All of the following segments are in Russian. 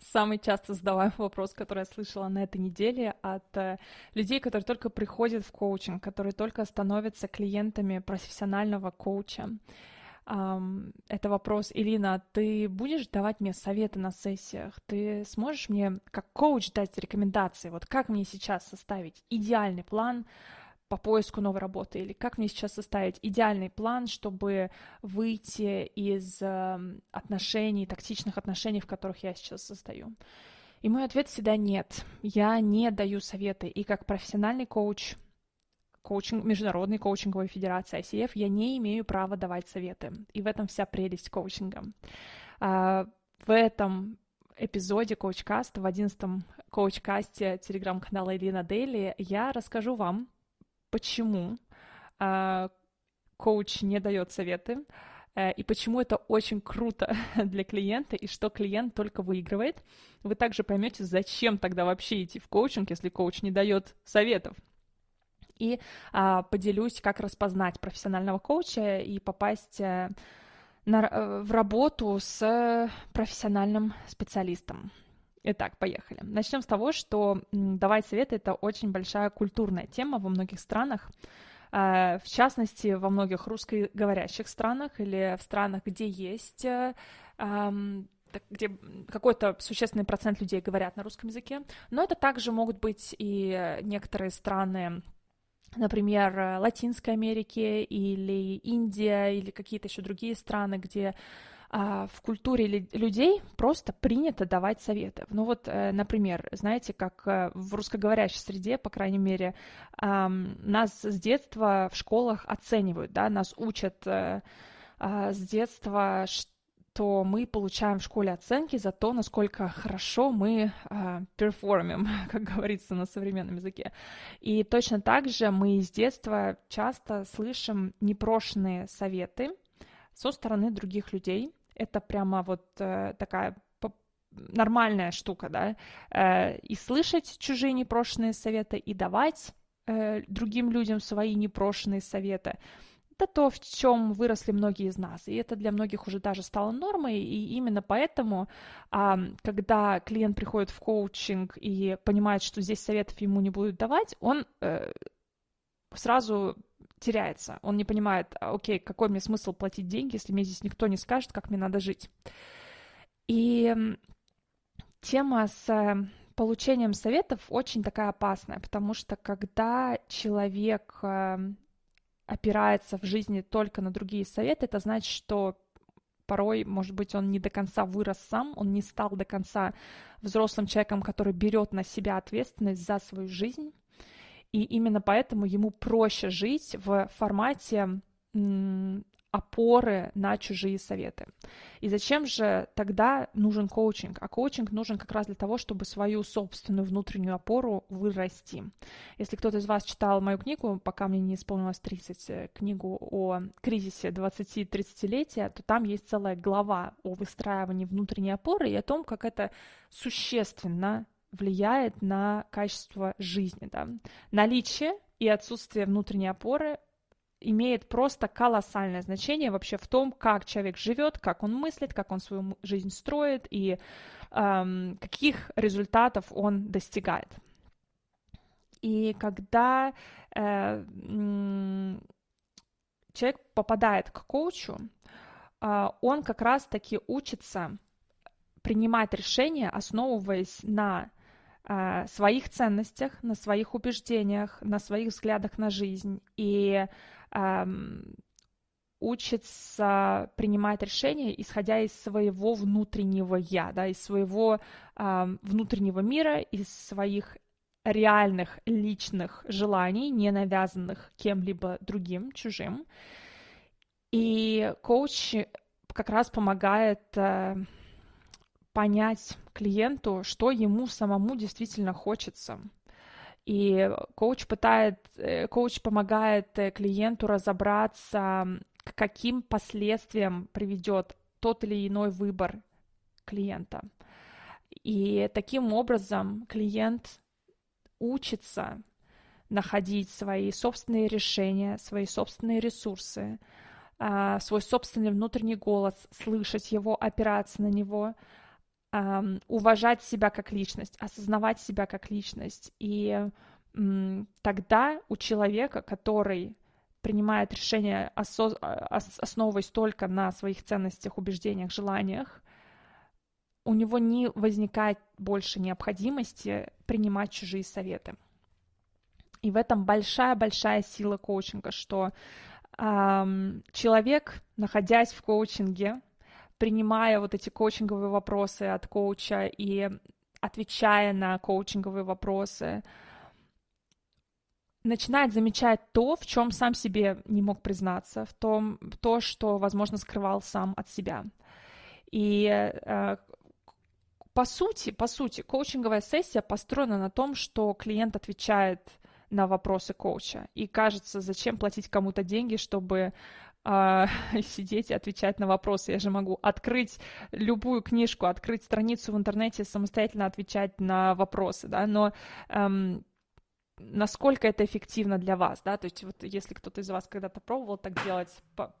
Самый часто задаваемый вопрос, который я слышала на этой неделе от э, людей, которые только приходят в коучинг, которые только становятся клиентами профессионального коуча. Um, это вопрос, Ирина, ты будешь давать мне советы на сессиях? Ты сможешь мне как коуч дать рекомендации? Вот как мне сейчас составить идеальный план по поиску новой работы? Или как мне сейчас составить идеальный план, чтобы выйти из э, отношений, токсичных отношений, в которых я сейчас состою? И мой ответ всегда нет. Я не даю советы. И как профессиональный коуч, коучинг, Международной коучинговой федерации ICF, я не имею права давать советы. И в этом вся прелесть коучинга. А, в этом эпизоде Коучкаста, в одиннадцатом коучкасте телеграм-канала Элина Дейли, я расскажу вам, почему э, коуч не дает советы, э, и почему это очень круто для клиента, и что клиент только выигрывает. Вы также поймете, зачем тогда вообще идти в коучинг, если коуч не дает советов. И э, поделюсь, как распознать профессионального коуча и попасть э, на, э, в работу с профессиональным специалистом. Итак, поехали. Начнем с того, что давать советы — это очень большая культурная тема во многих странах. А, в частности, во многих русскоговорящих странах или в странах, где есть э, где какой-то существенный процент людей говорят на русском языке, но это также могут быть и некоторые страны, например, Латинской Америки или Индия или какие-то еще другие страны, где в культуре людей просто принято давать советы. Ну вот, э, например, знаете, как э, в русскоговорящей среде, по крайней мере, нас с детства в школах оценивают, да, нас учат э, а, с детства, что мы получаем в школе оценки за то, насколько хорошо мы э, перформим, как говорится на современном языке. И точно так же мы с детства часто слышим непрошенные советы, со стороны других людей. Это прямо вот э, такая нормальная штука, да, э, и слышать чужие непрошенные советы, и давать э, другим людям свои непрошенные советы. Это то, в чем выросли многие из нас, и это для многих уже даже стало нормой, и именно поэтому, когда клиент приходит в коучинг и понимает, что здесь советов ему не будут давать, он сразу теряется. Он не понимает, а, окей, какой мне смысл платить деньги, если мне здесь никто не скажет, как мне надо жить. И тема с э, получением советов очень такая опасная, потому что когда человек э, опирается в жизни только на другие советы, это значит, что порой, может быть, он не до конца вырос сам, он не стал до конца взрослым человеком, который берет на себя ответственность за свою жизнь, и именно поэтому ему проще жить в формате опоры на чужие советы. И зачем же тогда нужен коучинг? А коучинг нужен как раз для того, чтобы свою собственную внутреннюю опору вырасти. Если кто-то из вас читал мою книгу, пока мне не исполнилось 30, э, книгу о кризисе 20-30-летия, то там есть целая глава о выстраивании внутренней опоры и о том, как это существенно влияет на качество жизни. Да? Наличие и отсутствие внутренней опоры имеет просто колоссальное значение вообще в том, как человек живет, как он мыслит, как он свою жизнь строит и эм, каких результатов он достигает. И когда э, человек попадает к коучу, э, он как раз-таки учится принимать решения, основываясь на э, своих ценностях, на своих убеждениях, на своих взглядах на жизнь и э, учится принимать решения, исходя из своего внутреннего я, да, из своего э, внутреннего мира, из своих реальных личных желаний, не навязанных кем-либо другим, чужим. И коуч как раз помогает э, понять клиенту, что ему самому действительно хочется. И коуч пытает, э, коуч помогает э, клиенту разобраться, к каким последствиям приведет тот или иной выбор клиента. И таким образом клиент учится находить свои собственные решения, свои собственные ресурсы, а, свой собственный внутренний голос, слышать его, опираться на него, эм, уважать себя как личность, осознавать себя как личность. И эм, тогда у человека, который принимает решение, осо- основываясь только на своих ценностях, убеждениях, желаниях, у него не возникает больше необходимости принимать чужие советы. И в этом большая-большая сила коучинга, что эм, человек, находясь в коучинге, принимая вот эти коучинговые вопросы от коуча и отвечая на коучинговые вопросы, начинает замечать то, в чем сам себе не мог признаться, в том, то, что, возможно, скрывал сам от себя. И э, по сути, по сути, коучинговая сессия построена на том, что клиент отвечает на вопросы коуча. И кажется, зачем платить кому-то деньги, чтобы э, сидеть и отвечать на вопросы. Я же могу открыть любую книжку, открыть страницу в интернете, самостоятельно отвечать на вопросы, да, но эм, насколько это эффективно для вас, да, то есть вот если кто-то из вас когда-то пробовал так делать, по,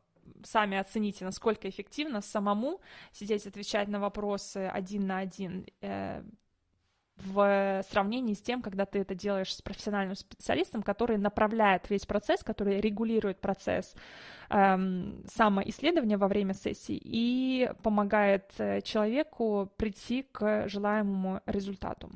сами оцените, насколько эффективно самому сидеть отвечать на вопросы один на один, э, в сравнении с тем, когда ты это делаешь с профессиональным специалистом, который направляет весь процесс, который регулирует процесс эм, самоисследования во время сессии и помогает э, человеку прийти к желаемому результату.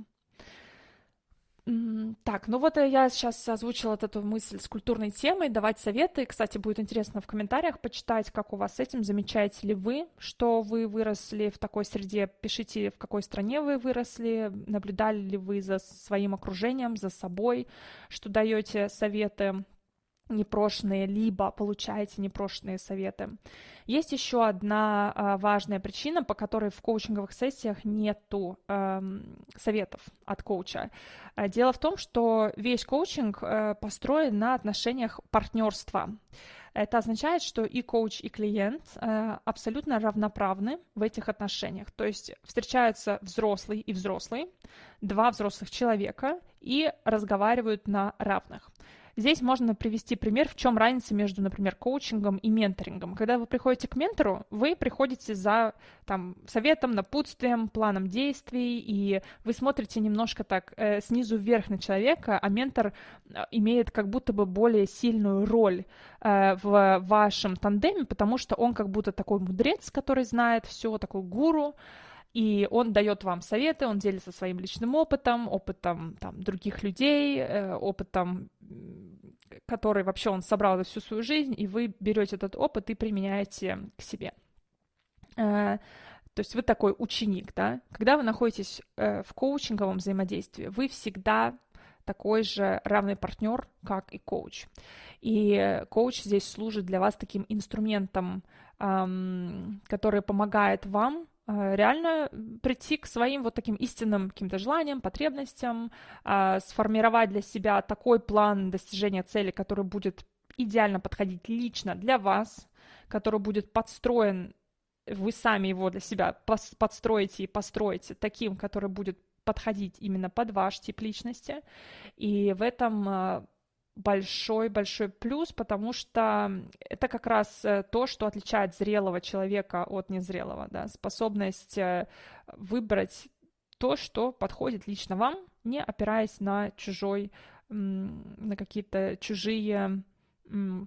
Так, ну вот э, я сейчас озвучила вот эту мысль с культурной темой, давать советы. Кстати, будет интересно в комментариях почитать, как у вас с этим, замечаете ли вы, что вы выросли в такой среде, пишите, в какой стране вы выросли, наблюдали ли вы за своим окружением, за собой, что даете советы непрошенные, либо получаете непрошенные советы. Есть еще одна а, важная причина, по которой в коучинговых сессиях нету эм, советов от коуча. Э, дело в том, что весь коучинг э, построен на отношениях партнерства. Это означает, что и коуч, и клиент э, абсолютно равноправны в этих отношениях. То есть встречаются взрослый и взрослый, два взрослых человека, и разговаривают на равных. Здесь можно привести пример, в чем разница между, например, коучингом и менторингом. Когда вы приходите к ментору, вы приходите за там, советом, напутствием, планом действий, и вы смотрите немножко так э, снизу вверх на человека, а ментор э, имеет как будто бы более сильную роль э, в вашем тандеме, потому что он как будто такой мудрец, который знает все, такой гуру, и он дает вам советы, он делится своим личным опытом, опытом там, других людей, э, опытом, который вообще он собрал за всю свою жизнь, и вы берете этот опыт и применяете к себе. Э, то есть вы такой ученик, да? Когда вы находитесь э, в коучинговом взаимодействии, вы всегда такой же равный партнер, как и коуч. И коуч здесь служит для вас таким инструментом, который помогает вам реально прийти к своим вот таким истинным каким-то желаниям, потребностям, а, сформировать для себя такой план достижения цели, который будет идеально подходить лично для вас, который будет подстроен, вы сами его для себя подстроите и построите таким, который будет подходить именно под ваш тип личности. И в этом а, большой-большой плюс, потому что это как раз э, то, что отличает зрелого человека от незрелого, да, способность э, выбрать то, что подходит лично вам, не опираясь на чужой, на какие-то чужие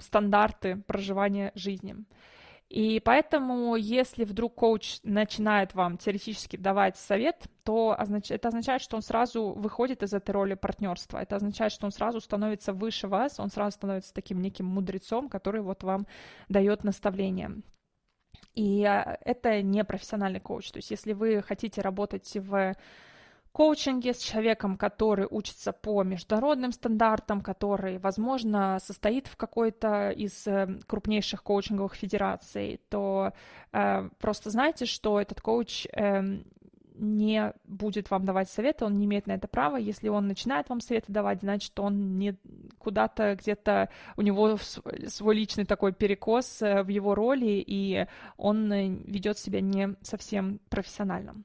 стандарты проживания жизни. И поэтому, если вдруг коуч начинает вам теоретически давать совет, то это означает, что он сразу выходит из этой роли партнерства. Это означает, что он сразу становится выше вас, он сразу становится таким неким мудрецом, который вот вам дает наставление. И а, это не профессиональный коуч. То есть, если вы хотите работать в коучинге с человеком, который учится по международным стандартам, который, возможно, состоит в какой-то из э, крупнейших коучинговых федераций, то э, просто знайте, что этот коуч э, не будет вам давать советы, он не имеет на это права. Если он начинает вам советы давать, значит, он не куда-то где-то, у него свой личный такой перекос э, в его роли, и он э, ведет себя не совсем профессионально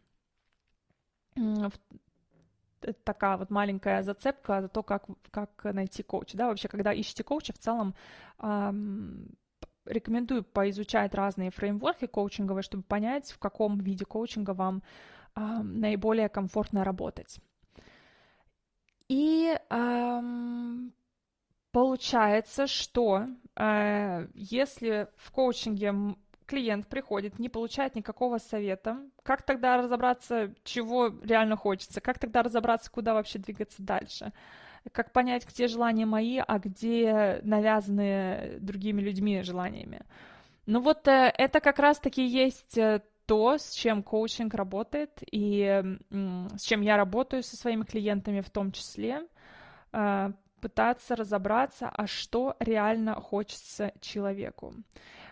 это такая вот маленькая зацепка за то, как, как найти коуча. Да? Вообще, когда ищете коуча, в целом эм, рекомендую поизучать разные фреймворки коучинговые, чтобы понять, в каком виде коучинга вам наиболее комфортно работать. И эм, получается, что э, если в коучинге клиент приходит, не получает никакого совета, как тогда разобраться, чего реально хочется, как тогда разобраться, куда вообще двигаться дальше, как понять, где желания мои, а где навязанные другими людьми желаниями. Ну вот э, это как раз-таки есть э, то, с чем коучинг работает и с чем я работаю со своими клиентами в том числе, э, пытаться разобраться, а что реально хочется человеку.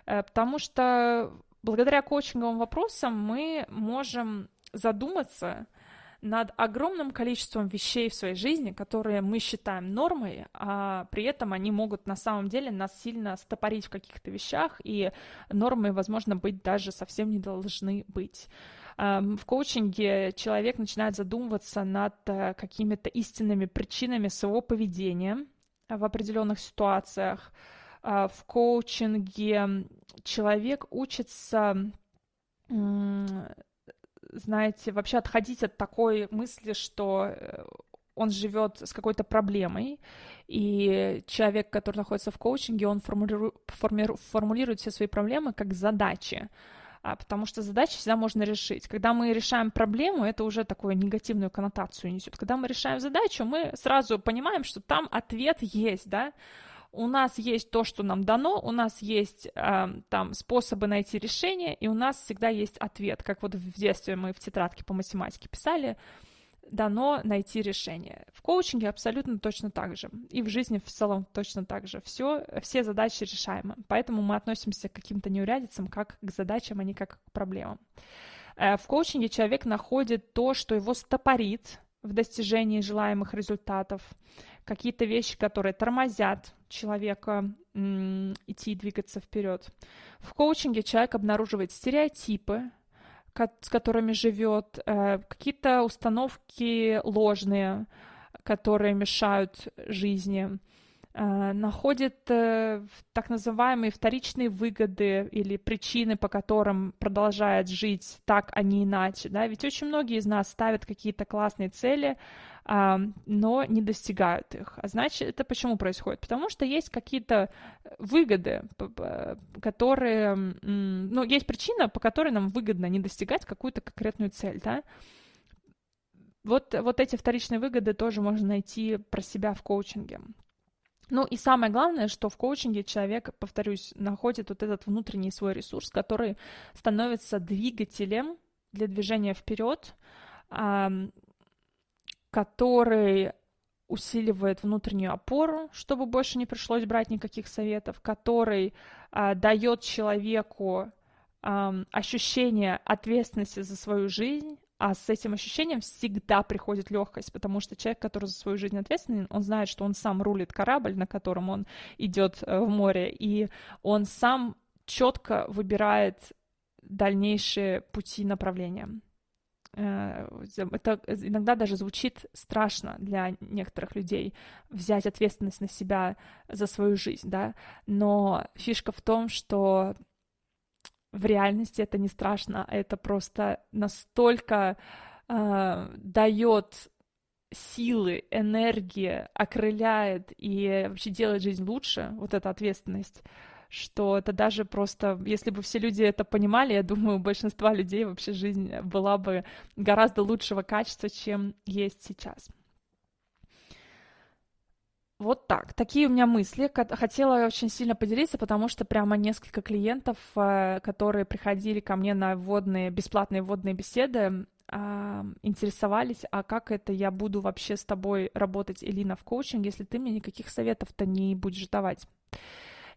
Э, потому что благодаря коучинговым вопросам мы можем задуматься над огромным количеством вещей в своей жизни, которые мы считаем нормой, а при этом они могут на самом деле нас сильно стопорить в каких-то вещах, и нормой, возможно, быть даже совсем не должны быть. Эм, в коучинге человек начинает задумываться над э, какими-то истинными причинами своего поведения в определенных ситуациях, в коучинге человек учится, знаете, вообще отходить от такой мысли, что э, он живет с какой-то проблемой, и человек, который находится в коучинге, он формулирует, формулирует все свои проблемы как задачи, а, потому что задачи всегда можно решить. Когда мы решаем проблему, это уже такую негативную коннотацию несет. Когда мы решаем задачу, мы сразу понимаем, что там ответ есть, да, у нас есть то, что нам дано, у нас есть э, там способы найти решение, и у нас всегда есть ответ, как вот в детстве мы в тетрадке по математике писали, дано найти решение. В коучинге абсолютно точно так же. И в жизни в целом точно так же. Все, все задачи решаемы. Поэтому мы относимся к каким-то неурядицам как к задачам, а не как к проблемам. Э, в коучинге человек находит то, что его стопорит в достижении желаемых результатов, какие-то вещи, которые тормозят человека идти и двигаться вперед. В коучинге человек обнаруживает стереотипы, с которыми живет, э, какие-то установки ложные, которые мешают жизни, находит э, так называемые вторичные выгоды или причины, по которым продолжает жить так, а не иначе. Да? Ведь очень многие из нас ставят какие-то классные цели, но не достигают их. А значит, это почему происходит? Потому что есть какие-то выгоды, которые... Ну, есть причина, по которой нам выгодно не достигать какую-то конкретную цель, да? Вот, вот эти вторичные выгоды тоже можно найти про себя в коучинге. Ну и самое главное, что в коучинге человек, повторюсь, находит вот этот внутренний свой ресурс, который становится двигателем для движения вперед, который усиливает внутреннюю опору, чтобы больше не пришлось брать никаких советов, который а, дает человеку ощущение ответственности за свою жизнь, а с этим ощущением всегда приходит легкость, потому что человек, который за свою жизнь ответственен, он знает, что он сам рулит корабль, на котором он идет э, в море, и он сам четко выбирает дальнейшие пути направления. Э, это иногда даже звучит страшно для некоторых людей взять ответственность на себя за свою жизнь, да, но фишка в том, что в реальности это не страшно, а это просто настолько э, дает силы, энергии, окрыляет и вообще делает жизнь лучше, вот эта ответственность, что это даже просто, если бы все люди это понимали, я думаю, у большинства людей вообще жизнь была бы гораздо лучшего качества, чем есть сейчас. Вот так. Такие у меня мысли. Хотела очень сильно поделиться, потому что прямо несколько клиентов, э, которые приходили ко мне на вводные, бесплатные вводные беседы, а, интересовались, а как это я буду вообще с тобой работать, Элина, в коучинге, если ты мне никаких советов-то не будешь давать.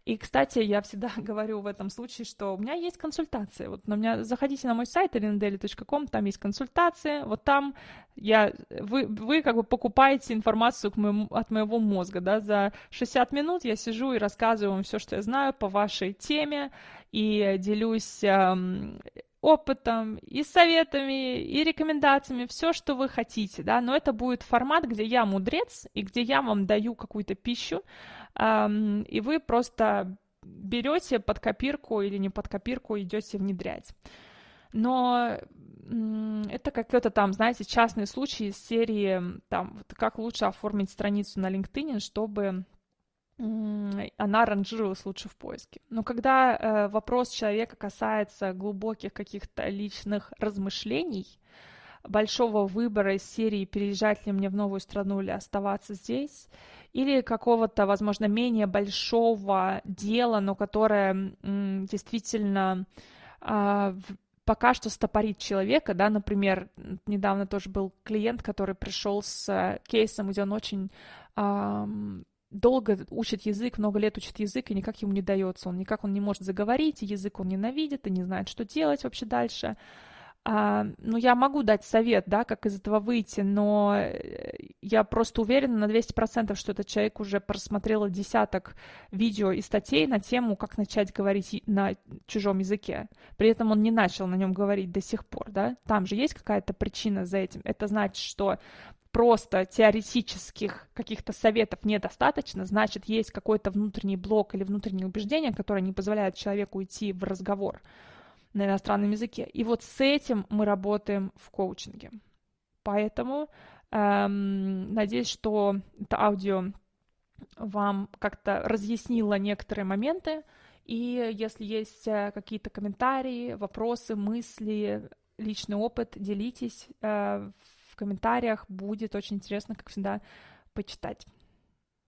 И, кстати, я всегда говорю в этом случае, что у меня есть консультации. Вот на меня заходите на мой сайт elinadeli.com, там есть консультации, вот там я, вы, вы как бы покупаете информацию к моему, от моего мозга, да, за 60 минут я сижу и рассказываю вам все, что я знаю по вашей теме, и делюсь эм, опытом, и советами, и рекомендациями, все, что вы хотите, да, но это будет формат, где я мудрец, и где я вам даю какую-то пищу, эм, и вы просто берете под копирку или не под копирку идете внедрять. Но это какой-то там, знаете, частный случай из серии, там, как лучше оформить страницу на LinkedIn, чтобы она ранжировалась лучше в поиске. Но когда э, вопрос человека касается глубоких каких-то личных размышлений, большого выбора из серии переезжать ли мне в новую страну или оставаться здесь, или какого-то, возможно, менее большого дела, но которое м, действительно э, пока что стопорит человека, да, например, недавно тоже был клиент, который пришел с кейсом, где он очень долго учит язык, много лет учит язык, и никак ему не дается. Он никак он не может заговорить, и язык он ненавидит, и не знает, что делать вообще дальше. А, ну, я могу дать совет, да, как из этого выйти, но э, я просто уверена на 200%, что этот человек уже просмотрел десяток видео и статей на тему, как начать говорить на чужом языке. При этом он не начал на нем говорить до сих пор, да. Там же есть какая-то причина за этим. Это значит, что просто теоретических каких-то советов недостаточно, значит, есть какой-то внутренний блок или внутреннее убеждение, которое не позволяет человеку идти в разговор на иностранном языке. И вот с этим мы работаем в коучинге. Поэтому эм, надеюсь, что это аудио вам как-то разъяснило некоторые моменты. И если есть э, какие-то комментарии, вопросы, мысли, личный опыт, делитесь. Э, комментариях. Будет очень интересно, как всегда, почитать.